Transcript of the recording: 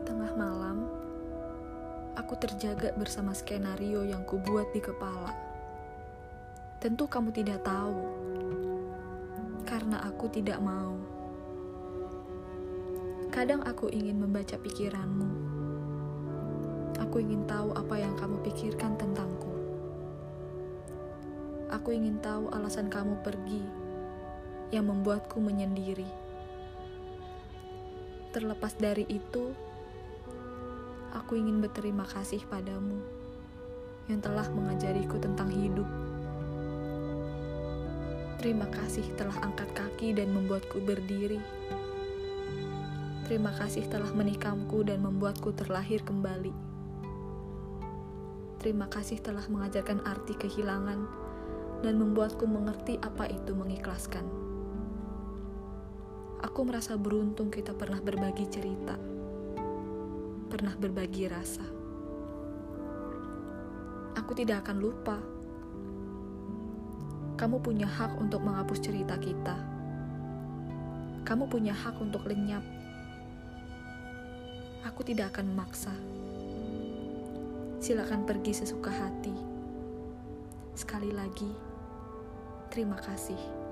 Tengah malam, aku terjaga bersama skenario yang kubuat di kepala. Tentu kamu tidak tahu, karena aku tidak mau. Kadang aku ingin membaca pikiranmu. Aku ingin tahu apa yang kamu pikirkan tentangku. Aku ingin tahu alasan kamu pergi yang membuatku menyendiri. Terlepas dari itu, aku ingin berterima kasih padamu yang telah mengajariku tentang hidup. Terima kasih telah angkat kaki dan membuatku berdiri. Terima kasih telah menikamku dan membuatku terlahir kembali. Terima kasih telah mengajarkan arti kehilangan dan membuatku mengerti apa itu mengikhlaskan. Aku merasa beruntung kita pernah berbagi cerita pernah berbagi rasa. Aku tidak akan lupa. Kamu punya hak untuk menghapus cerita kita. Kamu punya hak untuk lenyap. Aku tidak akan memaksa. Silakan pergi sesuka hati. Sekali lagi, terima kasih.